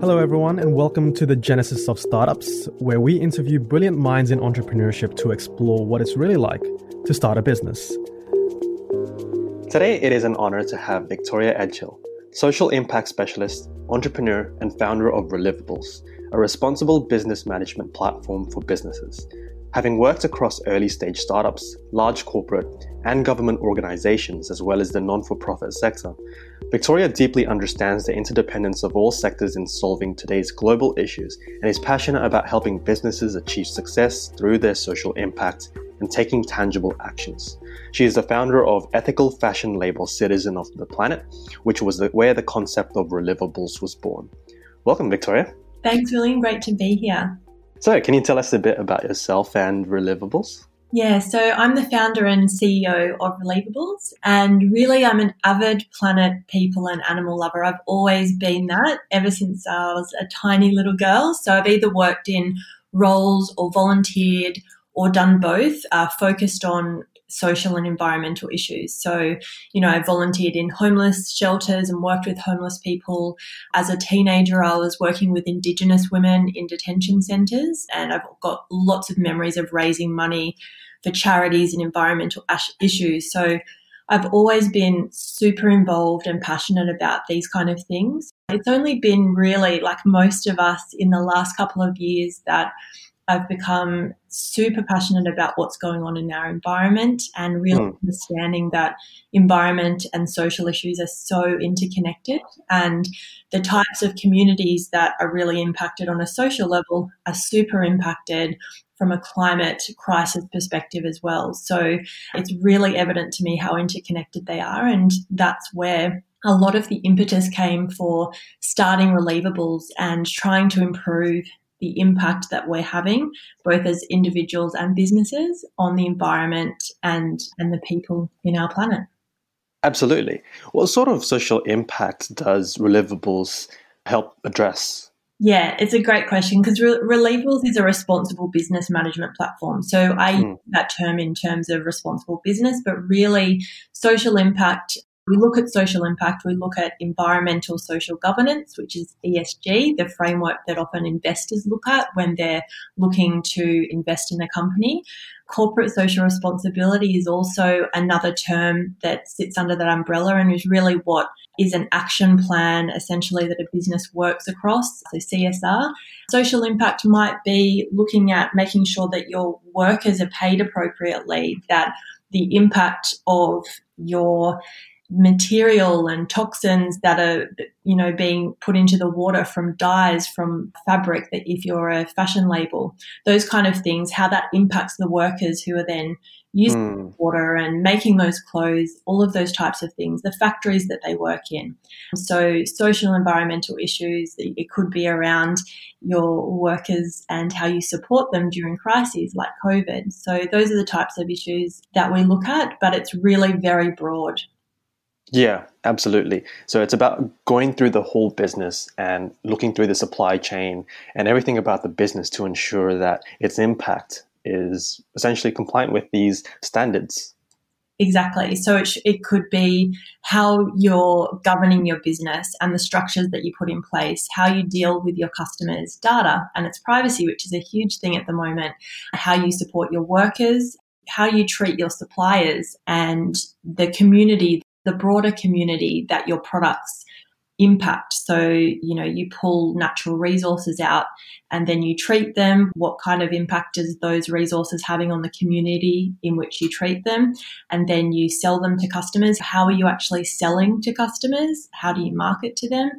Hello, everyone, and welcome to the Genesis of Startups, where we interview brilliant minds in entrepreneurship to explore what it's really like to start a business. Today, it is an honor to have Victoria Edghill, social impact specialist, entrepreneur, and founder of Relivables, a responsible business management platform for businesses. Having worked across early stage startups, large corporate, and government organizations, as well as the non for profit sector, Victoria deeply understands the interdependence of all sectors in solving today's global issues and is passionate about helping businesses achieve success through their social impact and taking tangible actions. She is the founder of ethical fashion label Citizen of the Planet, which was the, where the concept of Relivables was born. Welcome, Victoria. Thanks, William. Great to be here. So, can you tell us a bit about yourself and Relivables? Yeah, so I'm the founder and CEO of Relivables, and really I'm an avid planet, people, and animal lover. I've always been that ever since I was a tiny little girl. So I've either worked in roles or volunteered or done both, uh, focused on social and environmental issues. So, you know, I volunteered in homeless shelters and worked with homeless people. As a teenager, I was working with Indigenous women in detention centres, and I've got lots of memories of raising money for charities and environmental issues. So, I've always been super involved and passionate about these kind of things. It's only been really like most of us in the last couple of years that I've become super passionate about what's going on in our environment and really mm. understanding that environment and social issues are so interconnected and the types of communities that are really impacted on a social level are super impacted from a climate crisis perspective as well. So it's really evident to me how interconnected they are and that's where a lot of the impetus came for starting Relivables and trying to improve the impact that we're having, both as individuals and businesses, on the environment and, and the people in our planet. Absolutely. What sort of social impact does Relivables help address? Yeah, it's a great question because Re- Relivables is a responsible business management platform. So I mm. use that term in terms of responsible business, but really social impact we look at social impact, we look at environmental social governance, which is ESG, the framework that often investors look at when they're looking to invest in a company. Corporate social responsibility is also another term that sits under that umbrella and is really what is an action plan essentially that a business works across, so CSR. Social impact might be looking at making sure that your workers are paid appropriately, that the impact of your material and toxins that are you know being put into the water from dyes from fabric that if you're a fashion label those kind of things how that impacts the workers who are then using mm. water and making those clothes all of those types of things the factories that they work in so social environmental issues it could be around your workers and how you support them during crises like covid so those are the types of issues that we look at but it's really very broad yeah, absolutely. So it's about going through the whole business and looking through the supply chain and everything about the business to ensure that its impact is essentially compliant with these standards. Exactly. So it, sh- it could be how you're governing your business and the structures that you put in place, how you deal with your customers' data and its privacy, which is a huge thing at the moment, how you support your workers, how you treat your suppliers and the community the broader community that your products impact. So, you know, you pull natural resources out and then you treat them. What kind of impact is those resources having on the community in which you treat them? And then you sell them to customers. How are you actually selling to customers? How do you market to them?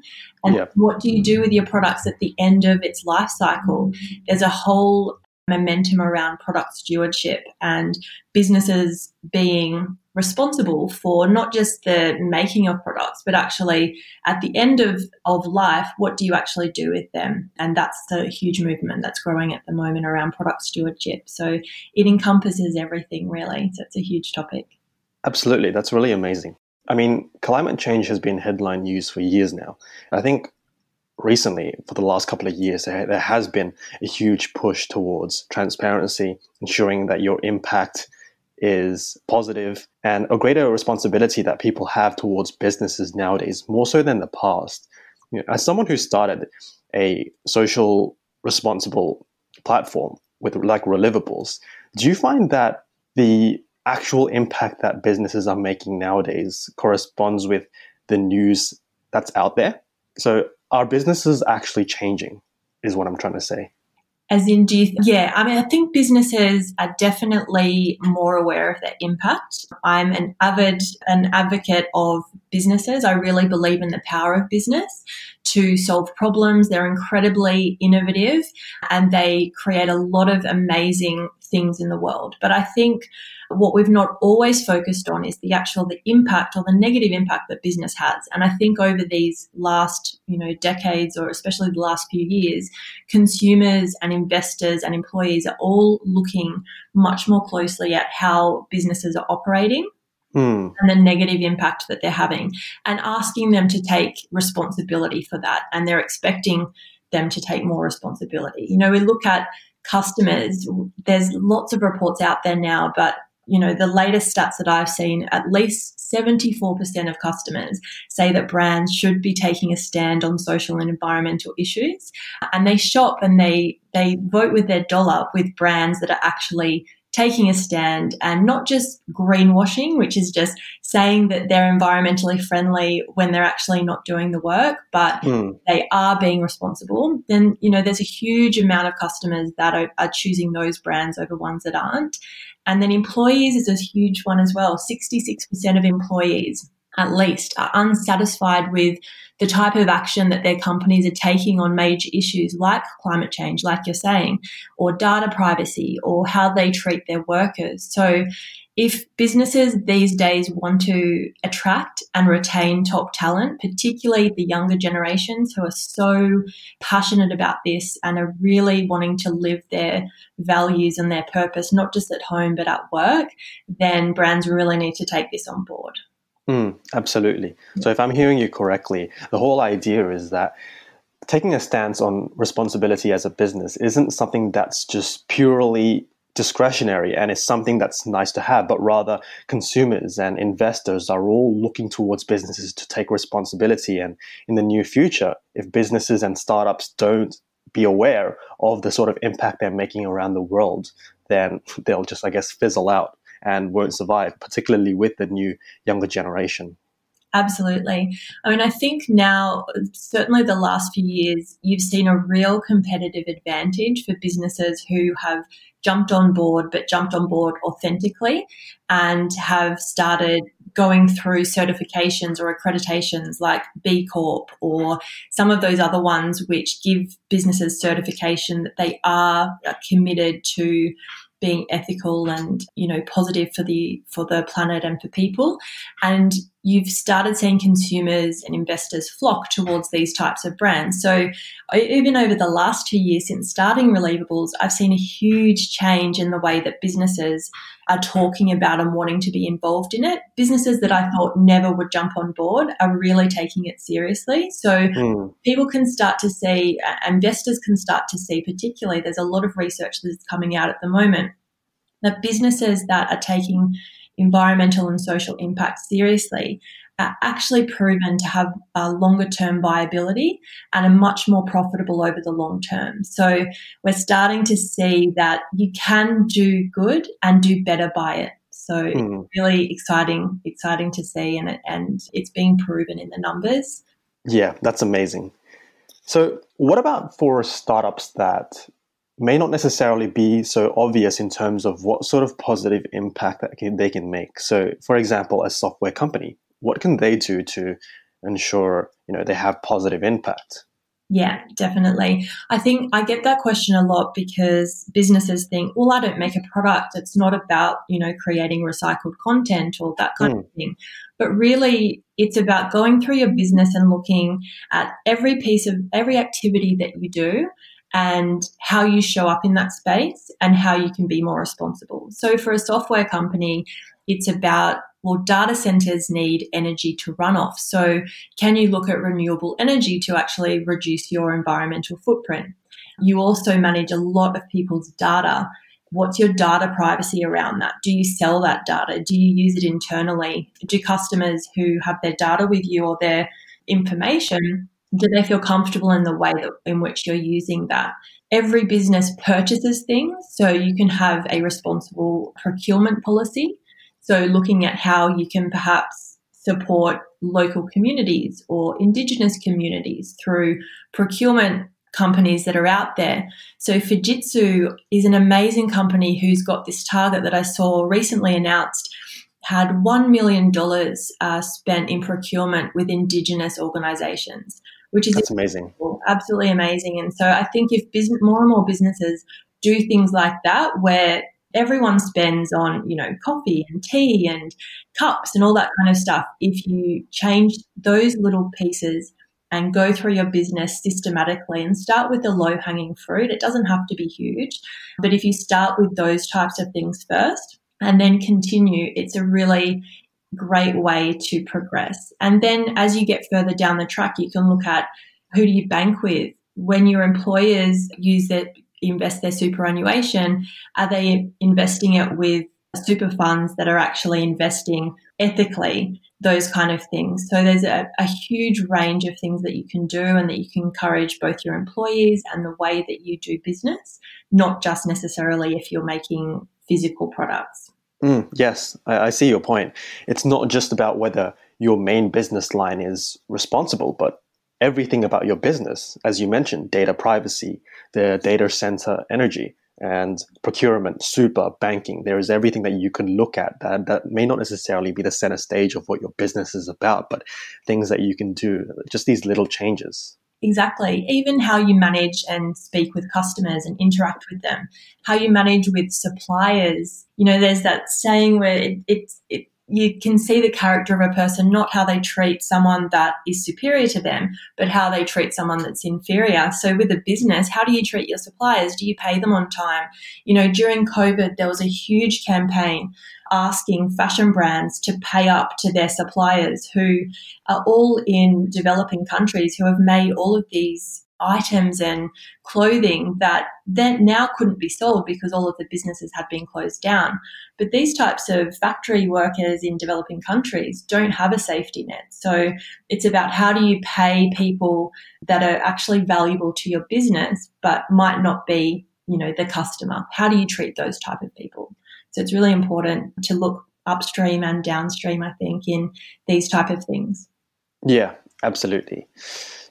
And what do you do with your products at the end of its life cycle? There's a whole momentum around product stewardship and businesses being responsible for not just the making of products, but actually at the end of, of life, what do you actually do with them? And that's the huge movement that's growing at the moment around product stewardship. So it encompasses everything really. So it's a huge topic. Absolutely. That's really amazing. I mean, climate change has been headline news for years now. I think recently, for the last couple of years, there has been a huge push towards transparency, ensuring that your impact is positive and a greater responsibility that people have towards businesses nowadays, more so than the past. You know, as someone who started a social responsible platform with like Relivables, do you find that the actual impact that businesses are making nowadays corresponds with the news that's out there? So are businesses actually changing? Is what I'm trying to say. As in, do you, th- yeah, I mean, I think businesses are definitely more aware of their impact. I'm an avid, an advocate of businesses. I really believe in the power of business to solve problems. They're incredibly innovative and they create a lot of amazing things in the world. But I think what we've not always focused on is the actual the impact or the negative impact that business has. And I think over these last, you know, decades or especially the last few years, consumers and investors and employees are all looking much more closely at how businesses are operating mm. and the negative impact that they're having and asking them to take responsibility for that. And they're expecting them to take more responsibility. You know, we look at customers, there's lots of reports out there now, but you know, the latest stats that I've seen, at least 74% of customers say that brands should be taking a stand on social and environmental issues. And they shop and they, they vote with their dollar with brands that are actually taking a stand and not just greenwashing, which is just saying that they're environmentally friendly when they're actually not doing the work, but mm. they are being responsible, then, you know, there's a huge amount of customers that are, are choosing those brands over ones that aren't. And then employees is a huge one as well. 66% of employees at least are unsatisfied with the type of action that their companies are taking on major issues like climate change, like you're saying, or data privacy, or how they treat their workers. So if businesses these days want to attract and retain top talent, particularly the younger generations who are so passionate about this and are really wanting to live their values and their purpose, not just at home but at work, then brands really need to take this on board. Mm, absolutely. So, if I'm hearing you correctly, the whole idea is that taking a stance on responsibility as a business isn't something that's just purely discretionary and it's something that's nice to have, but rather consumers and investors are all looking towards businesses to take responsibility. And in the near future, if businesses and startups don't be aware of the sort of impact they're making around the world, then they'll just, I guess, fizzle out and won't survive, particularly with the new younger generation. Absolutely. I mean, I think now, certainly the last few years, you've seen a real competitive advantage for businesses who have jumped on board, but jumped on board authentically and have started going through certifications or accreditations like B Corp or some of those other ones which give businesses certification that they are committed to being ethical and you know positive for the for the planet and for people. And you've started seeing consumers and investors flock towards these types of brands. So even over the last two years since starting Relivables i've seen a huge change in the way that businesses are talking about and wanting to be involved in it. Businesses that i thought never would jump on board are really taking it seriously. So mm. people can start to see investors can start to see particularly there's a lot of research that's coming out at the moment that businesses that are taking environmental and social impact seriously are actually proven to have a longer term viability and are much more profitable over the long term. So we're starting to see that you can do good and do better by it. So hmm. really exciting, exciting to see, and and it's being proven in the numbers. Yeah, that's amazing. So, what about for startups that may not necessarily be so obvious in terms of what sort of positive impact that can, they can make. So, for example, a software company, what can they do to ensure you know they have positive impact? Yeah, definitely. I think I get that question a lot because businesses think, well, I don't make a product. It's not about, you know, creating recycled content or that kind mm. of thing. But really, it's about going through your business and looking at every piece of every activity that you do and how you show up in that space and how you can be more responsible. So, for a software company, it's about well, data centers need energy to run off. So, can you look at renewable energy to actually reduce your environmental footprint? You also manage a lot of people's data. what's your data privacy around that? Do you sell that data? Do you use it internally? Do customers who have their data with you or their information, do they feel comfortable in the way that, in which you're using that? Every business purchases things, so you can have a responsible procurement policy. So, looking at how you can perhaps support local communities or Indigenous communities through procurement companies that are out there. So Fujitsu is an amazing company who's got this target that I saw recently announced had $1 million uh, spent in procurement with Indigenous organizations, which is That's amazing. Absolutely amazing. And so I think if business, more and more businesses do things like that, where everyone spends on, you know, coffee and tea and cups and all that kind of stuff, if you change those little pieces and go through your business systematically and start with the low hanging fruit. It doesn't have to be huge, but if you start with those types of things first and then continue, it's a really great way to progress. And then as you get further down the track, you can look at who do you bank with? When your employers use their invest their superannuation, are they investing it with super funds that are actually investing ethically? those kind of things. So there's a, a, huge range of things that you can do and that you can encourage both your employees and the way that you do business, not just necessarily if you're making physical products. Mm, yes, I, I see your point. It's not just about whether your main business line is responsible, but everything about your business, as you mentioned, data privacy, the data center energy, and procurement, super, banking. There is everything that you can look at that, that may not necessarily be the center stage of what your business is about, but things that you can do, just these little changes. Exactly. Even how you manage and speak with customers and interact with them, how you manage with suppliers. You know, there's that saying where it, it, it you can see the character of a person, not how they treat someone that is superior to them, but how they treat someone that's inferior. So with a business, how do you treat your suppliers? Do you pay them on time? You know, during COVID, there was a huge campaign asking fashion brands to pay up to their suppliers who are all in developing countries who have made all of these items and clothing that then now couldn't be sold because all of the businesses had been closed down. But these types of factory workers in developing countries don't have a safety net. So it's about how do you pay people that are actually valuable to your business but might not be, you know, the customer. How do you treat those type of people? So it's really important to look upstream and downstream, I think, in these type of things. Yeah, absolutely.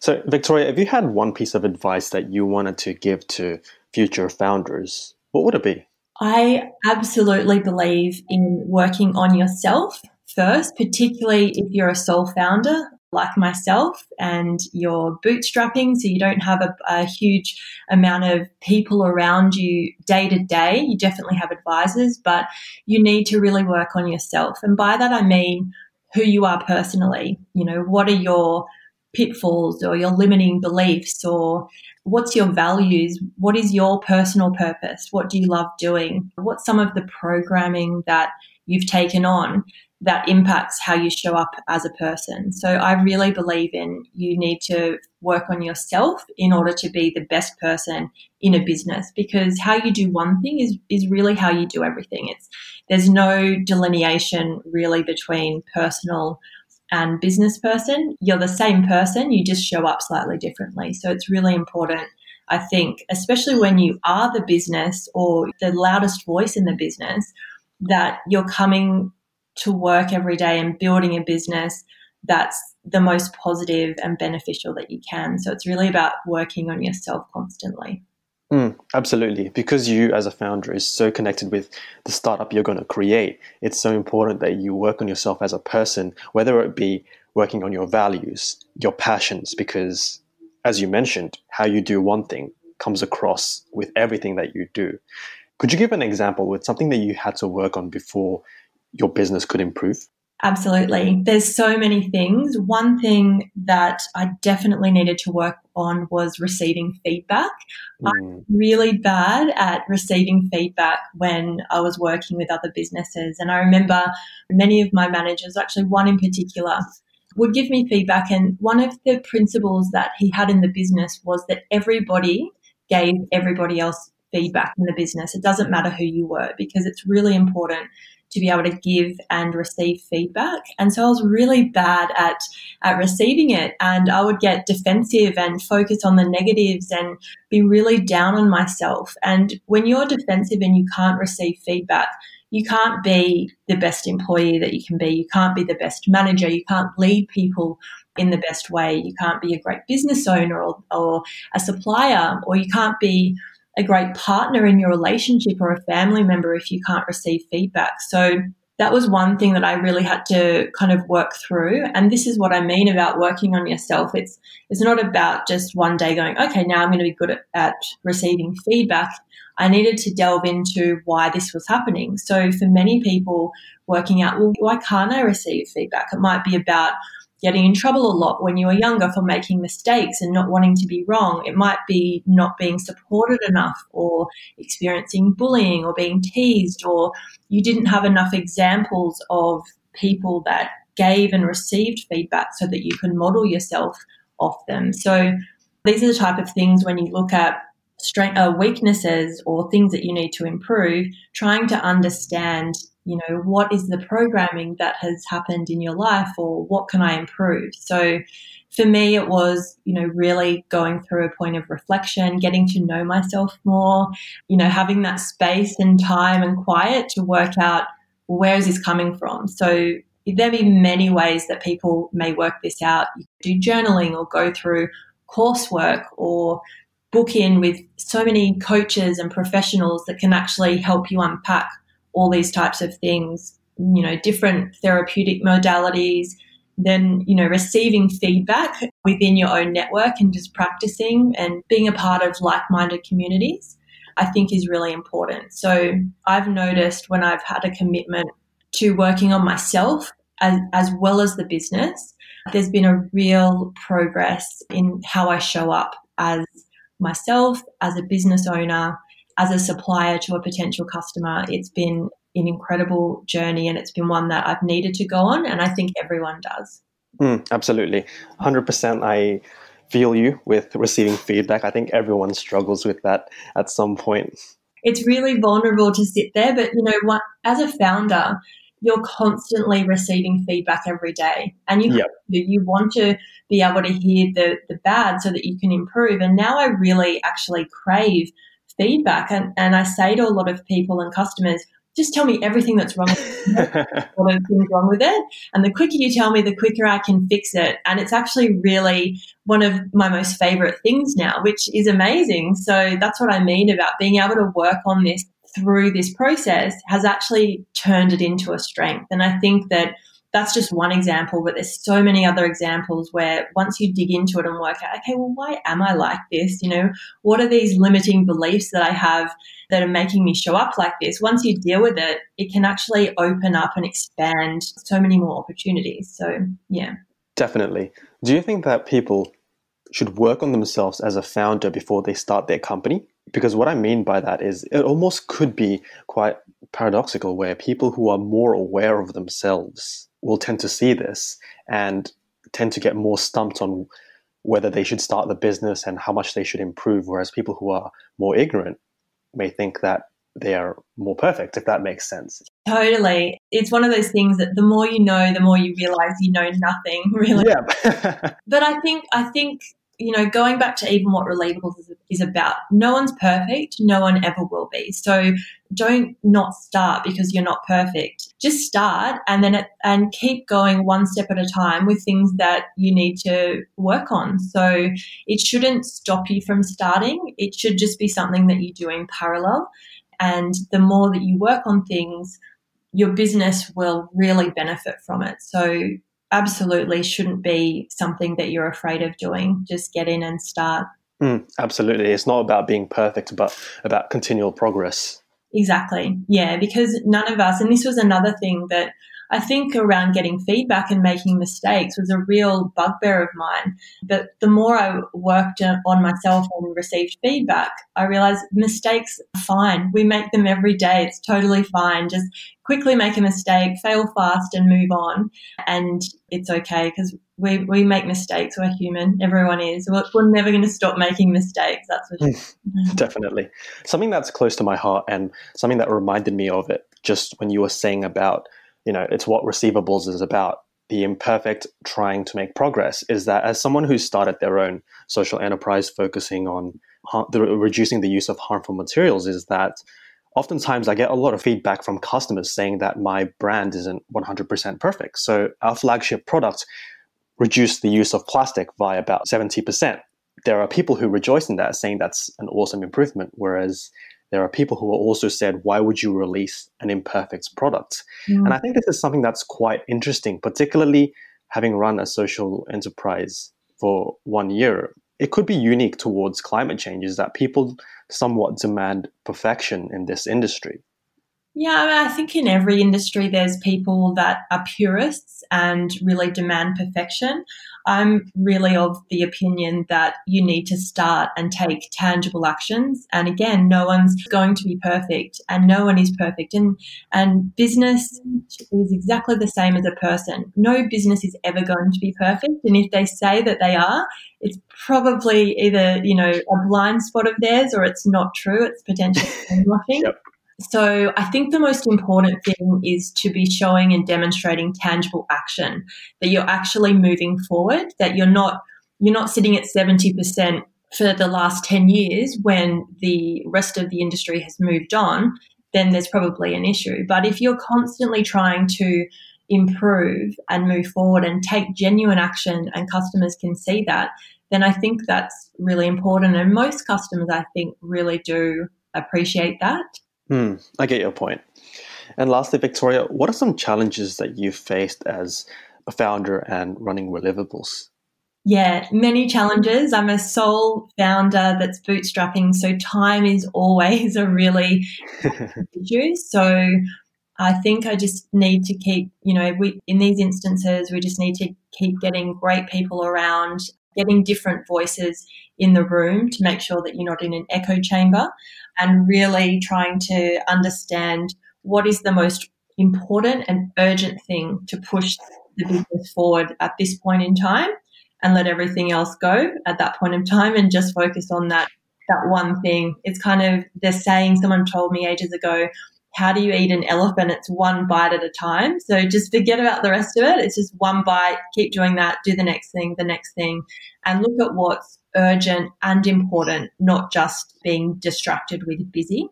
So, Victoria, if you had one piece of advice that you wanted to give to future founders, what would it be? I absolutely believe in working on yourself first, particularly if you're a sole founder like myself and you're bootstrapping, so you don't have a, a huge amount of people around you day to day. You definitely have advisors, but you need to really work on yourself. And by that, I mean who you are personally. You know, what are your pitfalls or your limiting beliefs or what's your values? What is your personal purpose? What do you love doing? What's some of the programming that you've taken on that impacts how you show up as a person? So I really believe in you need to work on yourself in order to be the best person in a business because how you do one thing is, is really how you do everything. It's there's no delineation really between personal and business person, you're the same person, you just show up slightly differently. So it's really important, I think, especially when you are the business or the loudest voice in the business, that you're coming to work every day and building a business that's the most positive and beneficial that you can. So it's really about working on yourself constantly. Mm, absolutely. Because you, as a founder, is so connected with the startup you're going to create, it's so important that you work on yourself as a person, whether it be working on your values, your passions, because as you mentioned, how you do one thing comes across with everything that you do. Could you give an example with something that you had to work on before your business could improve? Absolutely. There's so many things. One thing that I definitely needed to work on was receiving feedback. Mm. I'm really bad at receiving feedback when I was working with other businesses. And I remember many of my managers, actually one in particular, would give me feedback. And one of the principles that he had in the business was that everybody gave everybody else feedback in the business. It doesn't matter who you were because it's really important to be able to give and receive feedback. And so I was really bad at, at receiving it. And I would get defensive and focus on the negatives and be really down on myself. And when you're defensive and you can't receive feedback, you can't be the best employee that you can be. You can't be the best manager. You can't lead people in the best way. You can't be a great business owner or, or a supplier, or you can't be a great partner in your relationship or a family member if you can't receive feedback. So that was one thing that I really had to kind of work through. And this is what I mean about working on yourself. It's it's not about just one day going, okay, now I'm going to be good at, at receiving feedback. I needed to delve into why this was happening. So for many people working out, well, why can't I receive feedback? It might be about getting in trouble a lot when you were younger for making mistakes and not wanting to be wrong. It might be not being supported enough or experiencing bullying or being teased or you didn't have enough examples of people that gave and received feedback so that you can model yourself off them. So these are the type of things when you look at strength, uh, weaknesses or things that you need to improve, trying to understand you know, what is the programming that has happened in your life or what can I improve? So for me, it was, you know, really going through a point of reflection, getting to know myself more, you know, having that space and time and quiet to work out where is this coming from? So there be many ways that people may work this out. You do journaling or go through coursework or book in with so many coaches and professionals that can actually help you unpack all these types of things, you know, different therapeutic modalities, then, you know, receiving feedback within your own network and just practicing and being a part of like minded communities, I think is really important. So I've noticed when I've had a commitment to working on myself as, as well as the business, there's been a real progress in how I show up as myself, as a business owner, as a supplier to a potential customer, it's been an incredible journey and it's been one that I've needed to go on, and I think everyone does. Mm, absolutely. 100% I feel you with receiving feedback. I think everyone struggles with that at some point. It's really vulnerable to sit there, but you know what? As a founder, you're constantly receiving feedback every day, and you yep. you want to be able to hear the the bad so that you can improve. And now I really actually crave feedback. And, and I say to a lot of people and customers, just tell me everything that's wrong with it, what things wrong with it. And the quicker you tell me, the quicker I can fix it. And it's actually really one of my most favorite things now, which is amazing. So that's what I mean about being able to work on this through this process has actually turned it into a strength. And I think that that's just one example, but there's so many other examples where once you dig into it and work out, okay, well, why am I like this? You know, what are these limiting beliefs that I have that are making me show up like this? Once you deal with it, it can actually open up and expand so many more opportunities. So, yeah. Definitely. Do you think that people should work on themselves as a founder before they start their company? Because what I mean by that is it almost could be quite paradoxical where people who are more aware of themselves will tend to see this and tend to get more stumped on whether they should start the business and how much they should improve. Whereas people who are more ignorant may think that they are more perfect, if that makes sense. Totally. It's one of those things that the more you know, the more you realize you know nothing, really. Yeah. but I think I think you know, going back to even what Relivables is, is, about, no one's perfect. No one ever will be. So don't not start because you're not perfect. Just start and then it, and keep going one step at a time with things that you need to work on. So it shouldn't stop you from starting. It should just be something that you do in parallel. And the more that you work on things, your business will really benefit from it. So absolutely shouldn't be something that you're afraid of doing. Just get in and start. Mm, absolutely. It's not about being perfect, but about continual progress. Exactly. Yeah, because none of us, and this was another thing that I think around getting feedback and making mistakes was a real bugbear of mine. But the more I worked on myself and received feedback, I realized mistakes are fine. We make them every day. It's totally fine. Just quickly make a mistake, fail fast, and move on. And it's okay because we, we make mistakes. We're human. Everyone is. We're, we're never going to stop making mistakes. That's for hmm. sure. Definitely. Something that's close to my heart and something that reminded me of it just when you were saying about, you know, it's what Relivables is about. The imperfect trying to make progress is that as someone who started their own social enterprise focusing on the, reducing the use of harmful materials, is that oftentimes I get a lot of feedback from customers saying that my brand isn't 100% perfect. So our flagship product reduced the use of plastic by about 70%. There are people who rejoice in that, saying that's an awesome improvement, whereas there are people who also said, why would you release an imperfect product? Mm. And I think this is something that's quite interesting, particularly having run a social enterprise for one year. It could be unique towards climate change is that people somewhat demand perfection in this industry. Yeah, I, mean, I think in every industry there's people that are purists and really demand perfection. I'm really of the opinion that you need to start and take tangible actions. And again, no one's going to be perfect and no one is perfect. And, and business is exactly the same as a person. No business is ever going to be perfect. And if they say that they are, it's probably either, you know, a blind spot of theirs or it's not true. It's potentially nothing. Yep. So I think the most important thing is to be showing and demonstrating tangible action that you're actually moving forward, that you're not you're not sitting at 70% for the last 10 years when the rest of the industry has moved on, then there's probably an issue. But if you're constantly trying to improve and move forward and take genuine action and customers can see that, then I think that's really important. And most customers, I think, really do appreciate that. Hmm, I get your point. And lastly, Victoria, what are some challenges that you've faced as a founder and running Relivables? Yeah, many challenges. I'm a sole founder that's bootstrapping, so time is always a really issue. So I think I just need to keep, you know, we in these instances we just need to keep getting great people around, getting different voices in the room to make sure that you're not in an echo chamber and really trying to understand what is the most important and urgent thing to push the business forward at this point in time and let everything else go at that point in time and just focus on that that one thing. It's kind of the saying someone told me ages ago, how do you eat an elephant? It's one bite at a time. So just forget about the rest of it. It's just one bite, keep doing that, do the next thing, the next thing, and look at what's urgent and important, not just being distracted with busy.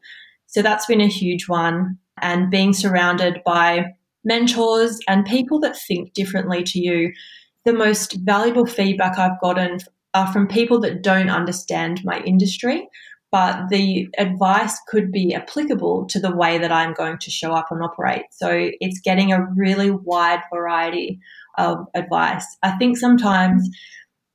So that's been a huge one. And being surrounded by mentors and people that think differently to you. The most valuable feedback I've gotten are from people that don't understand my industry, but the advice could be applicable to the way that I'm going to show up and operate. So it's getting a really wide variety of advice. I think sometimes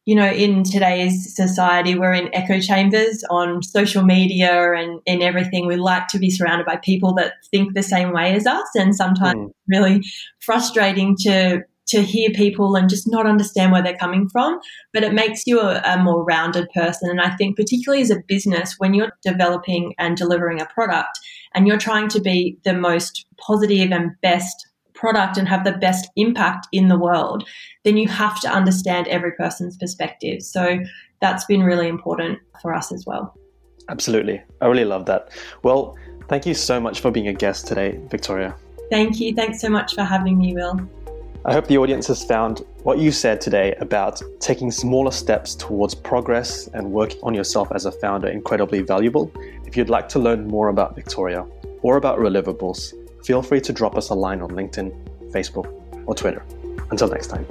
you know, in today's society, we're in echo chambers on social media and in everything. We like to be surrounded by people that think the same way as us, and sometimes mm. really frustrating to to hear people and just not understand where they're coming from. But it makes you a, a more rounded person, and I think particularly as a business, when you're developing and delivering a product, and you're trying to be the most positive and best product and have the best impact in the world, then you have to understand every person's perspective. So that's been really important for us as well. Absolutely. I really love that. Well, thank you so much for being a guest today, Victoria. Thank you. Thanks so much for having me, Will. I hope the audience has found what you said today about taking smaller steps towards progress and working on yourself as a founder incredibly valuable. If you'd like to learn more about Victoria or about Relivables, feel free to drop us a line on LinkedIn, Facebook, or Twitter. Until next time.